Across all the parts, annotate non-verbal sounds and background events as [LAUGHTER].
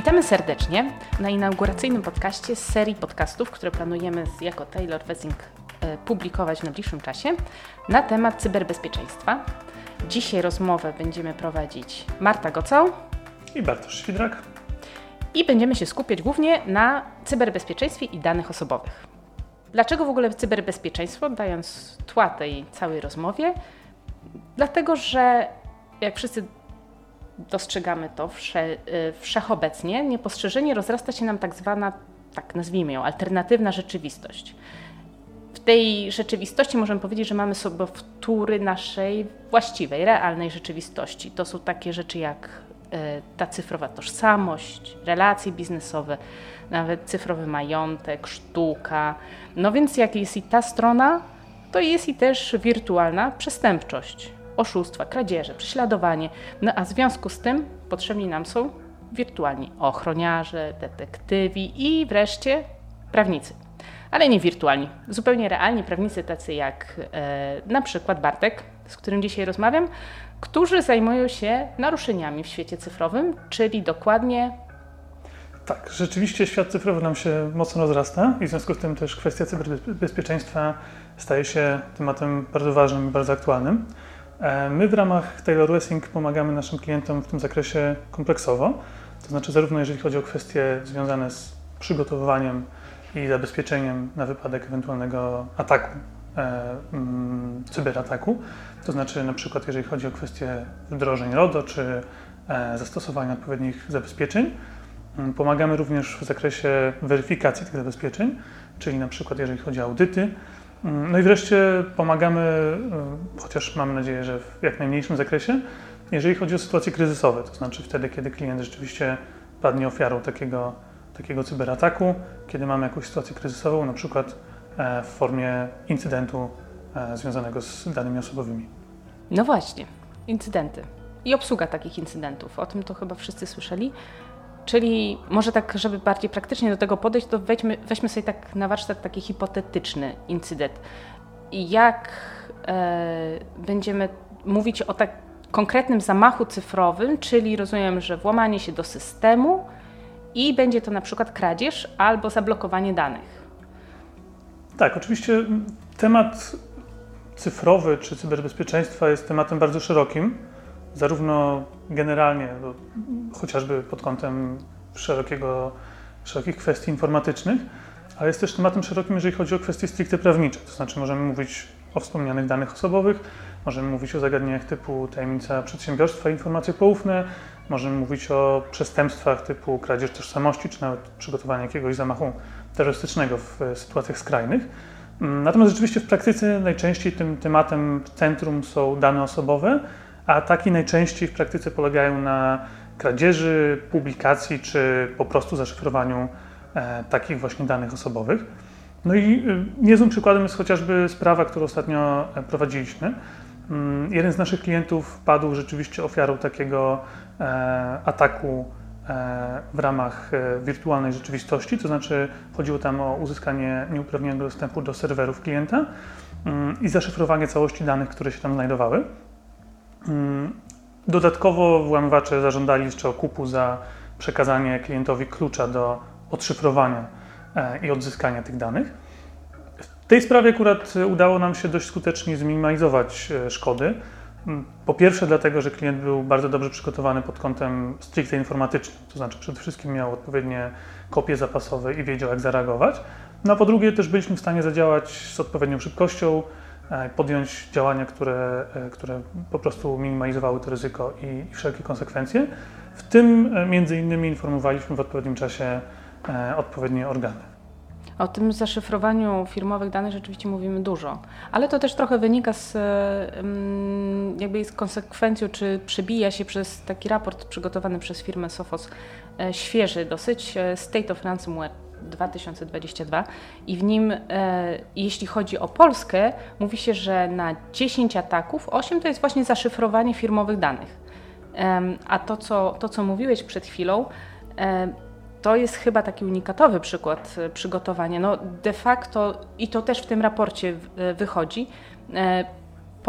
Witamy serdecznie na inauguracyjnym podcaście z serii podcastów, które planujemy jako Taylor Wessing e, publikować w najbliższym czasie na temat cyberbezpieczeństwa. Dzisiaj rozmowę będziemy prowadzić Marta Gocał i Bartosz Świdrak. I będziemy się skupiać głównie na cyberbezpieczeństwie i danych osobowych. Dlaczego w ogóle cyberbezpieczeństwo, dając tła tej całej rozmowie? Dlatego, że jak wszyscy dostrzegamy to wsze, y, wszechobecnie, niepostrzeżenie rozrasta się nam tak zwana, tak nazwijmy ją, alternatywna rzeczywistość. W tej rzeczywistości możemy powiedzieć, że mamy sobie wtóry naszej właściwej, realnej rzeczywistości. To są takie rzeczy jak y, ta cyfrowa tożsamość, relacje biznesowe, nawet cyfrowy majątek, sztuka. No więc jak jest i ta strona, to jest i też wirtualna przestępczość oszustwa, kradzieże, prześladowanie. No a w związku z tym potrzebni nam są wirtualni ochroniarze, detektywi i wreszcie prawnicy. Ale nie wirtualni, zupełnie realni prawnicy, tacy jak e, na przykład Bartek, z którym dzisiaj rozmawiam, którzy zajmują się naruszeniami w świecie cyfrowym, czyli dokładnie. Tak, rzeczywiście świat cyfrowy nam się mocno rozrasta i w związku z tym też kwestia cyberbezpieczeństwa staje się tematem bardzo ważnym i bardzo aktualnym. E, my w ramach Taylor Wessing pomagamy naszym klientom w tym zakresie kompleksowo, to znaczy zarówno jeżeli chodzi o kwestie związane z przygotowywaniem i zabezpieczeniem na wypadek ewentualnego ataku, e, mm, cyberataku, to znaczy na przykład jeżeli chodzi o kwestie wdrożeń RODO czy e, zastosowania odpowiednich zabezpieczeń. Mm, pomagamy również w zakresie weryfikacji tych zabezpieczeń, czyli na przykład jeżeli chodzi o audyty, no i wreszcie pomagamy, e, chociaż mam nadzieję, że w jak najmniejszym zakresie, jeżeli chodzi o sytuacje kryzysowe, to znaczy wtedy, kiedy klient rzeczywiście padnie ofiarą takiego, takiego cyberataku, kiedy mamy jakąś sytuację kryzysową, na przykład e, w formie incydentu e, związanego z danymi osobowymi. No właśnie, incydenty i obsługa takich incydentów. O tym to chyba wszyscy słyszeli. Czyli może tak, żeby bardziej praktycznie do tego podejść, to weźmy, weźmy sobie tak na warsztat taki hipotetyczny incydent. Jak e, będziemy mówić o tak konkretnym zamachu cyfrowym, czyli rozumiem, że włamanie się do systemu i będzie to na przykład kradzież albo zablokowanie danych. Tak, oczywiście temat cyfrowy czy cyberbezpieczeństwa jest tematem bardzo szerokim zarówno generalnie, chociażby pod kątem szerokiego, szerokich kwestii informatycznych, ale jest też tematem szerokim, jeżeli chodzi o kwestie stricte prawnicze. To znaczy możemy mówić o wspomnianych danych osobowych, możemy mówić o zagadnieniach typu tajemnica przedsiębiorstwa, informacje poufne, możemy mówić o przestępstwach typu kradzież tożsamości, czy nawet przygotowanie jakiegoś zamachu terrorystycznego w sytuacjach skrajnych. Natomiast rzeczywiście w praktyce najczęściej tym tematem centrum są dane osobowe, a ataki najczęściej w praktyce polegają na kradzieży, publikacji czy po prostu zaszyfrowaniu e, takich właśnie danych osobowych. No i y, niezłym przykładem jest chociażby sprawa, którą ostatnio e, prowadziliśmy. Mm, jeden z naszych klientów padł rzeczywiście ofiarą takiego e, ataku w ramach wirtualnej rzeczywistości, to znaczy chodziło tam o uzyskanie nieuprawnionego dostępu do serwerów klienta mm, i zaszyfrowanie całości danych, które się tam znajdowały. Mm, dodatkowo włamywacze zażądali jeszcze okupu za przekazanie klientowi klucza do odszyfrowania e, i odzyskania tych danych. W tej sprawie akurat udało nam się dość skutecznie zminimalizować e, szkody. Mm, po pierwsze, dlatego, że klient był bardzo dobrze przygotowany pod kątem stricte informatycznym, to znaczy przede wszystkim miał odpowiednie kopie zapasowe i wiedział, jak zareagować. No a po drugie, też byliśmy w stanie zadziałać z odpowiednią szybkością, podjąć działania, które, e, które po prostu minimalizowały to ryzyko i, i wszelkie konsekwencje. W tym e, między innymi informowaliśmy w odpowiednim czasie odpowiednie organy. O tym zaszyfrowaniu firmowych danych rzeczywiście mówimy dużo, ale to też trochę wynika z, mm, jakby z konsekwencją, czy przebija się przez taki raport przygotowany przez firmę Sophos, świeży dosyć, State of Ransomware 2022 i w nim, e, jeśli chodzi o Polskę, mówi się, że na 10 ataków 8 to jest właśnie zaszyfrowanie firmowych danych. A to co, to, co mówiłeś przed chwilą, e, to jest chyba taki unikatowy przykład e, przygotowania. No de facto, i to też w tym raporcie wychodzi,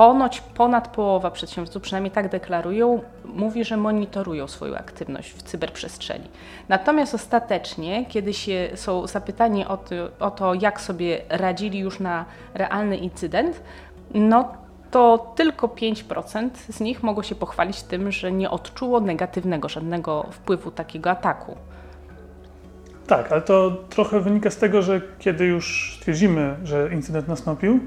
ponoć ponad połowa przedsiębiorców, przynajmniej tak deklarują, mówi, że monitorują swoją aktywność w cyberprzestrzeni. Natomiast ostatecznie, kiedy się są zapytani o to, o to jak sobie radzili już na realny incydent, no to tylko 5% z nich mogło się pochwalić tym, że nie odczuło negatywnego żadnego wpływu takiego ataku. Tak, ale to trochę wynika z tego, że kiedy już stwierdzimy, że incydent nastąpił,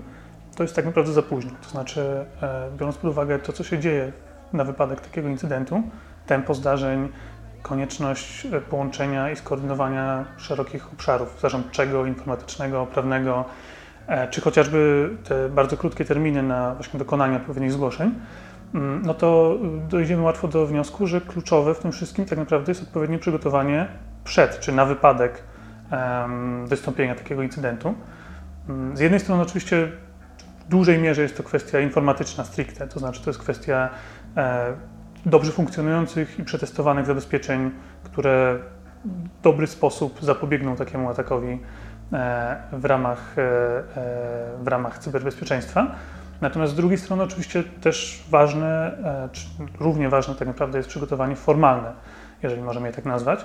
to jest tak naprawdę za późno. To znaczy, e, biorąc pod uwagę to, co się dzieje na wypadek takiego incydentu, tempo zdarzeń, konieczność e, połączenia i skoordynowania szerokich obszarów zarządczego, informatycznego, prawnego, e, czy chociażby te bardzo krótkie terminy na właśnie dokonanie odpowiednich zgłoszeń, mm, no to dojdziemy łatwo do wniosku, że kluczowe w tym wszystkim tak naprawdę jest odpowiednie przygotowanie przed, czy na wypadek wystąpienia takiego incydentu. Mm, z jednej strony oczywiście w dużej mierze jest to kwestia informatyczna stricte, to znaczy to jest kwestia e, dobrze funkcjonujących i przetestowanych zabezpieczeń, które w dobry sposób zapobiegną takiemu atakowi e, w ramach, e, w ramach cyberbezpieczeństwa. Natomiast z drugiej strony oczywiście też ważne, czy równie ważne tak naprawdę jest przygotowanie formalne, jeżeli możemy je tak nazwać,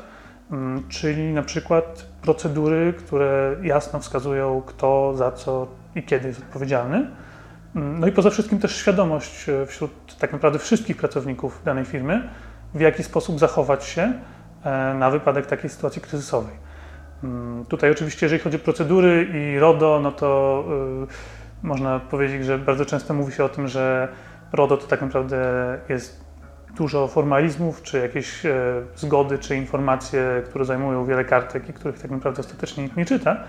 mm, czyli na przykład procedury, które jasno wskazują kto za co i kiedy jest odpowiedzialny. No i poza wszystkim też świadomość e, wśród tak naprawdę wszystkich pracowników danej firmy, w jaki sposób zachować się e, na wypadek takiej sytuacji kryzysowej. Mm, tutaj oczywiście, jeżeli chodzi o procedury i RODO, no to yy, można powiedzieć, że bardzo często mówi się o tym, że RODO to tak naprawdę jest dużo formalizmów, czy jakieś e, zgody, czy informacje, które zajmują wiele kartek i których tak naprawdę ostatecznie nikt nie czyta.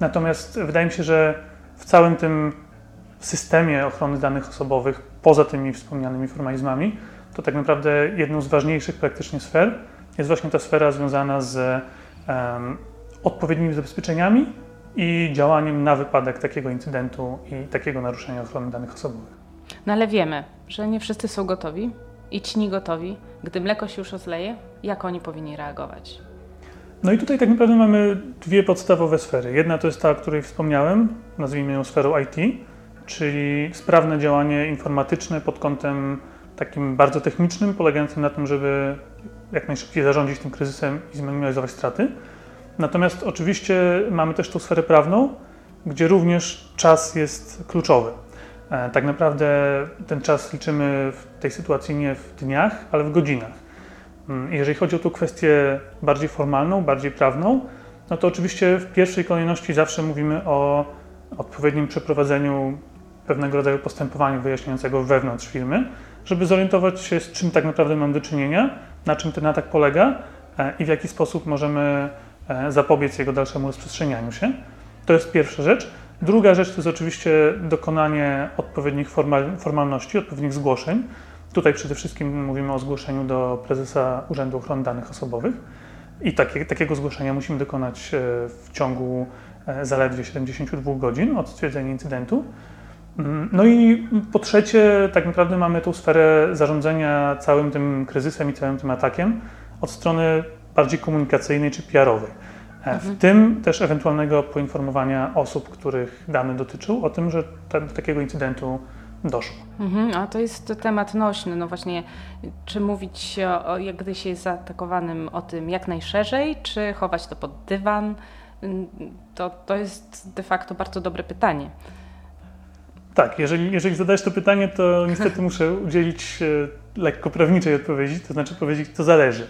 Natomiast wydaje mi się, że w całym tym systemie ochrony danych osobowych, poza tymi wspomnianymi formalizmami, to tak naprawdę jedną z ważniejszych praktycznie sfer jest właśnie ta sfera związana z um, odpowiednimi zabezpieczeniami i działaniem na wypadek takiego incydentu i takiego naruszenia ochrony danych osobowych. No ale wiemy, że nie wszyscy są gotowi i ci gotowi. Gdy mleko się już rozleje, jak oni powinni reagować? No i tutaj tak naprawdę mamy dwie podstawowe sfery. Jedna to jest ta, o której wspomniałem, nazwijmy ją sferą IT, czyli sprawne działanie informatyczne pod kątem takim bardzo technicznym, polegającym na tym, żeby jak najszybciej zarządzić tym kryzysem i zminimalizować straty. Natomiast oczywiście mamy też tą sferę prawną, gdzie również czas jest kluczowy. E, tak naprawdę ten czas liczymy w tej sytuacji nie w dniach, ale w godzinach. Mm, jeżeli chodzi o tą kwestię bardziej formalną, bardziej prawną, no to oczywiście w pierwszej kolejności zawsze mówimy o odpowiednim przeprowadzeniu pewnego rodzaju postępowania wyjaśniającego wewnątrz firmy, żeby zorientować się, z czym tak naprawdę mamy do czynienia, na czym ten atak polega e, i w jaki sposób możemy e, zapobiec jego dalszemu rozprzestrzenianiu się. To jest pierwsza rzecz. Druga rzecz to jest oczywiście dokonanie odpowiednich formal, formalności, odpowiednich zgłoszeń. Tutaj przede wszystkim mówimy o zgłoszeniu do prezesa Urzędu Ochrony Danych Osobowych i takie, takiego zgłoszenia musimy dokonać e, w ciągu zaledwie 72 godzin od stwierdzenia incydentu. Mm, no i po trzecie, tak naprawdę mamy tą sferę zarządzania całym tym kryzysem i całym tym atakiem od strony bardziej komunikacyjnej czy PR-owej. E, mhm. W tym też ewentualnego poinformowania osób, których dane dotyczą, o tym, że do takiego incydentu doszło. Mhm, a to jest temat nośny. No właśnie, czy mówić o, jak gdy się jest zaatakowanym o tym jak najszerzej, czy chować to pod dywan? Mm, to, to jest de facto bardzo dobre pytanie. Tak, jeżeli, jeżeli zadajesz to pytanie, to niestety muszę [LAUGHS] udzielić lekko prawniczej odpowiedzi, to znaczy powiedzieć, to zależy.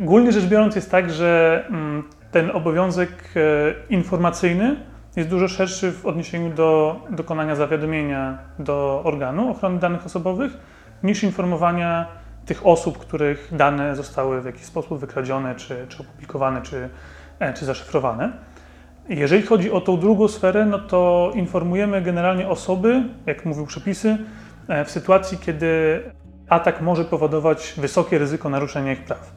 Ogólnie rzecz biorąc jest tak, że mm, ten obowiązek e, informacyjny jest dużo szerszy w odniesieniu do dokonania zawiadomienia do organu ochrony danych osobowych niż informowania tych osób, których dane zostały w jakiś sposób wykradzione, czy, czy opublikowane, czy, e, czy zaszyfrowane. Jeżeli chodzi o tą drugą sferę, no to informujemy generalnie osoby, jak mówią przepisy, e, w sytuacji, kiedy atak może powodować wysokie ryzyko naruszenia ich praw.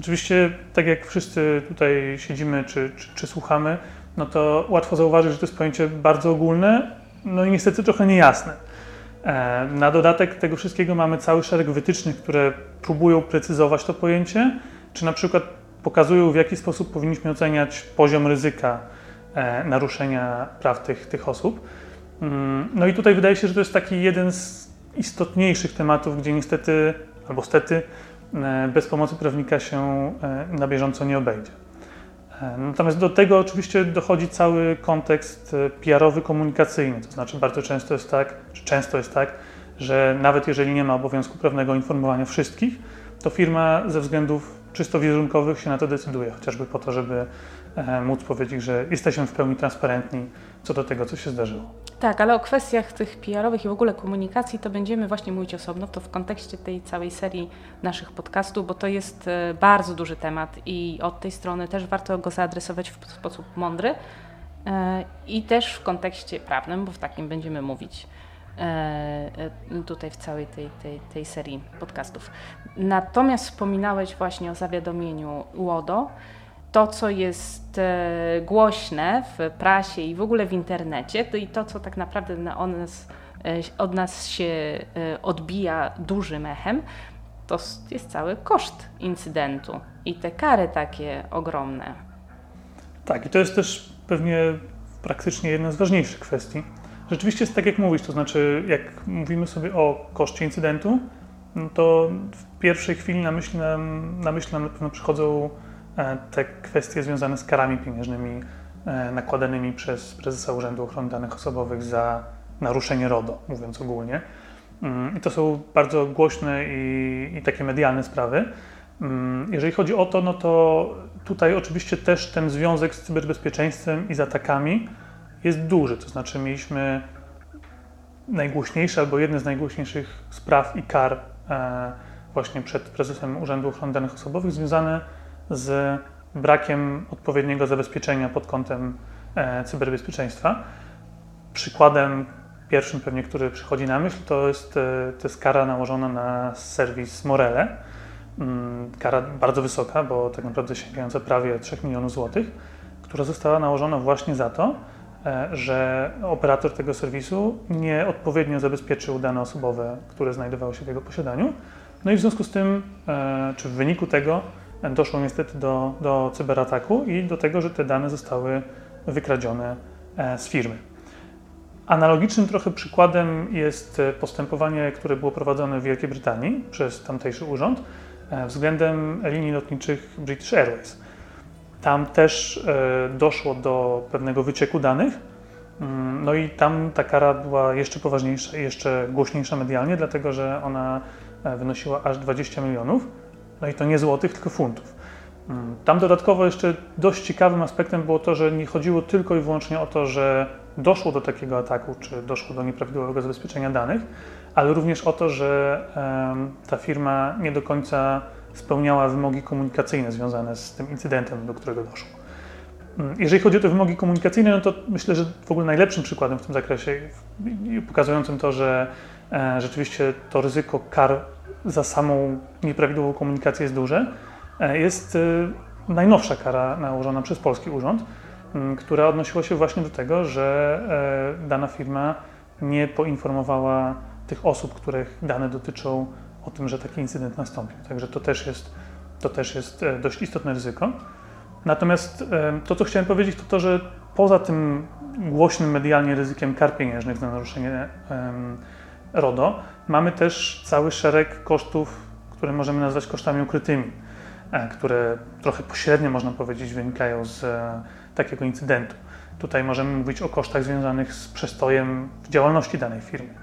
Oczywiście, tak jak wszyscy tutaj siedzimy czy, czy, czy słuchamy, no to łatwo zauważyć, że to jest pojęcie bardzo ogólne, no i niestety trochę niejasne. E, na dodatek tego wszystkiego mamy cały szereg wytycznych, które próbują precyzować to pojęcie, czy na przykład pokazują, w jaki sposób powinniśmy oceniać poziom ryzyka E, naruszenia praw tych, tych osób. Mm, no i tutaj wydaje się, że to jest taki jeden z istotniejszych tematów, gdzie niestety, albo stety, e, bez pomocy prawnika się na bieżąco nie obejdzie. E, natomiast do tego oczywiście dochodzi cały kontekst PR-owy, komunikacyjny. To znaczy bardzo często jest tak, czy często jest tak, że nawet jeżeli nie ma obowiązku prawnego informowania wszystkich, to firma ze względów czysto wizerunkowych się na to decyduje, chociażby po to, żeby e, móc powiedzieć, że jesteśmy w pełni transparentni co do tego, co się zdarzyło. Tak, ale o kwestiach tych PR-owych i w ogóle komunikacji to będziemy właśnie mówić osobno, to w kontekście tej całej serii naszych podcastów, bo to jest e, bardzo duży temat i od tej strony też warto go zaadresować w sposób mądry e, i też w kontekście prawnym, bo w takim będziemy mówić. E, tutaj w całej tej, tej, tej serii podcastów. Natomiast wspominałeś właśnie o zawiadomieniu UODO. To, co jest e, głośne w prasie i w ogóle w internecie, to i to, co tak naprawdę na nas, od nas się odbija dużym echem, to jest cały koszt incydentu i te kary takie ogromne. Tak, i to jest też pewnie praktycznie jedna z ważniejszych kwestii Rzeczywiście jest tak, jak mówisz, to znaczy, jak mówimy sobie o koszcie incydentu, no to w pierwszej chwili na myśl nam, na, myśl nam na pewno przychodzą e, te kwestie związane z karami pieniężnymi e, nakładanymi przez prezesa Urzędu Ochrony Danych Osobowych za naruszenie RODO, mówiąc ogólnie. Mm, I to są bardzo głośne i, i takie medialne sprawy. Mm, jeżeli chodzi o to, no to tutaj oczywiście też ten związek z cyberbezpieczeństwem i z atakami jest duży. To znaczy, mieliśmy najgłośniejsze albo jedne z najgłośniejszych spraw i kar e, właśnie przed prezesem Urzędu Ochrony Danych Osobowych związane brakiem odpowiedniego zabezpieczenia pod kątem e, cyberbezpieczeństwa. Przykładem pierwszym pewnie, który przychodzi na myśl, to jest, e, to jest kara nałożona na serwis Morele. Mm, kara bardzo wysoka, bo tak naprawdę sięgająca prawie 3 milionów złotych, która została nałożona właśnie za to, E, że operator tego serwisu nieodpowiednio zabezpieczył dane osobowe, które znajdowały się w jego posiadaniu. No i w związku z tym, czy w wyniku tego, doszło niestety do, do cyberataku i do tego, że te dane zostały wykradzione e, z firmy. Analogicznym trochę przykładem jest postępowanie, które było prowadzone w Wielkiej Brytanii przez tamtejszy urząd względem linii lotniczych British Airways. Tam też e, doszło do pewnego wycieku danych. Mm, no i tam ta kara była jeszcze poważniejsza jeszcze głośniejsza medialnie, dlatego że ona e, wynosiła aż 20 milionów. No i to nie złotych, tylko funtów. Mm, tam dodatkowo jeszcze dość ciekawym aspektem było to, że nie chodziło tylko i wyłącznie o to, że doszło do takiego ataku, czy doszło do nieprawidłowego zabezpieczenia danych, ale również o to, że ta firma nie do końca spełniała wymogi komunikacyjne związane z tym incydentem, do którego doszło. Mm, jeżeli chodzi o te wymogi komunikacyjne, no to myślę, że w ogóle najlepszym przykładem w tym zakresie, pokazującym to, że e, rzeczywiście to ryzyko kar za samą nieprawidłową komunikację jest duże, e, jest e, najnowsza kara nałożona przez polski urząd, która odnosiła się właśnie do tego, że dana firma nie poinformowała tych osób, których dane dotyczą, o tym, że taki incydent nastąpił. Także to też jest, to też jest e, dość istotne ryzyko. Natomiast e, to, co chciałem powiedzieć, to to, że poza tym głośnym medialnie ryzykiem kar pieniężnych za naruszenie RODO, mamy też cały szereg kosztów, które możemy nazwać kosztami ukrytymi, e, które trochę pośrednio, można powiedzieć, wynikają z takiego incydentu. Tutaj możemy mówić o kosztach związanych z przestojem w działalności danej firmy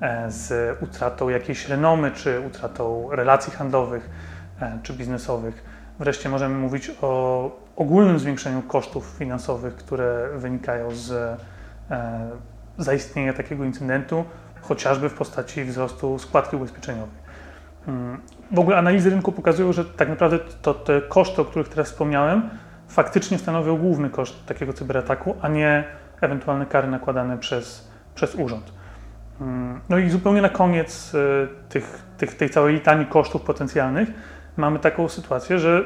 E, z utratą jakiejś renomy, czy utratą relacji handlowych, e, czy biznesowych. Wreszcie możemy mówić o ogólnym zwiększeniu kosztów finansowych, które wynikają z e, zaistnienia takiego incydentu, chociażby w postaci wzrostu składki ubezpieczeniowej. W ogóle analizy rynku pokazują, że tak naprawdę to te koszty, o których teraz wspomniałem, faktycznie stanowią główny koszt takiego cyberataku, a nie ewentualne kary nakładane przez, przez urząd. No i zupełnie na koniec e, tych, tych, tej całej litanii kosztów potencjalnych mamy taką sytuację, że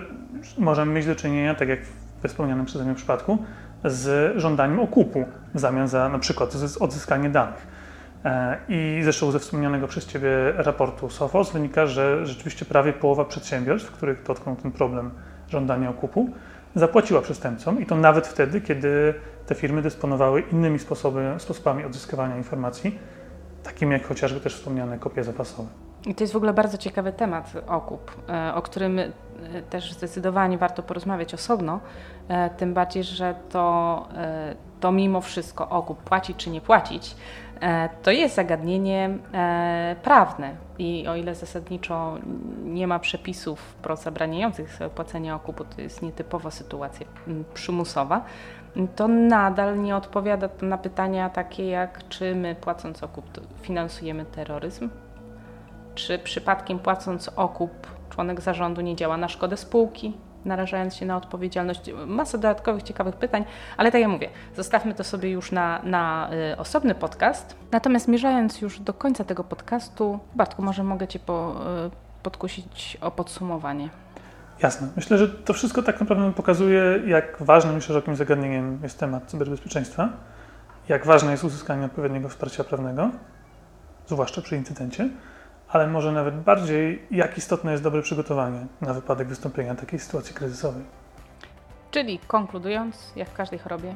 możemy mieć do czynienia, tak jak we wspomnianym przeze mnie przypadku, z żądaniem okupu w zamian za na przykład odzyskanie danych. E, I zresztą ze wspomnianego przez Ciebie raportu SOFOS wynika, że rzeczywiście prawie połowa przedsiębiorstw, których dotknął ten problem żądania okupu, zapłaciła przestępcom i to nawet wtedy, kiedy te firmy dysponowały innymi sposoby, sposobami odzyskiwania informacji, takimi jak chociażby też wspomniane kopie zapasowe. I to jest w ogóle bardzo ciekawy temat okup, e, o którym e, też zdecydowanie warto porozmawiać osobno, tym bardziej, że to, to mimo wszystko okup płacić czy nie płacić, to jest zagadnienie prawne. I o ile zasadniczo nie ma przepisów wprost zabraniających płacenia okupu, to jest nietypowa sytuacja przymusowa, to nadal nie odpowiada to na pytania takie jak czy my płacąc okup finansujemy terroryzm, czy przypadkiem płacąc okup członek zarządu nie działa na szkodę spółki, narażając się na odpowiedzialność? Masa dodatkowych ciekawych pytań, ale tak jak mówię, zostawmy to sobie już na, na y, osobny podcast. Natomiast zmierzając już do końca tego podcastu, Bartku, może mogę Cię po, y, podkusić o podsumowanie. Jasne. Myślę, że to wszystko tak naprawdę pokazuje, jak ważnym i szerokim zagadnieniem jest temat cyberbezpieczeństwa, jak ważne jest uzyskanie odpowiedniego wsparcia prawnego, zwłaszcza przy incydencie ale może nawet bardziej, jak istotne jest dobre przygotowanie na wypadek wystąpienia takiej sytuacji kryzysowej. Czyli konkludując, jak w każdej chorobie,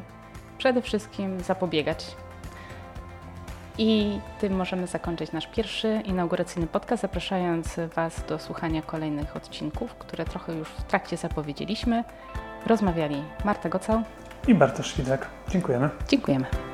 przede wszystkim zapobiegać. I tym możemy zakończyć nasz pierwszy inauguracyjny podcast, zapraszając Was do słuchania kolejnych odcinków, które trochę już w trakcie zapowiedzieliśmy. Rozmawiali Marta Gocał i Bartosz Świdzak. Dziękujemy. Dziękujemy.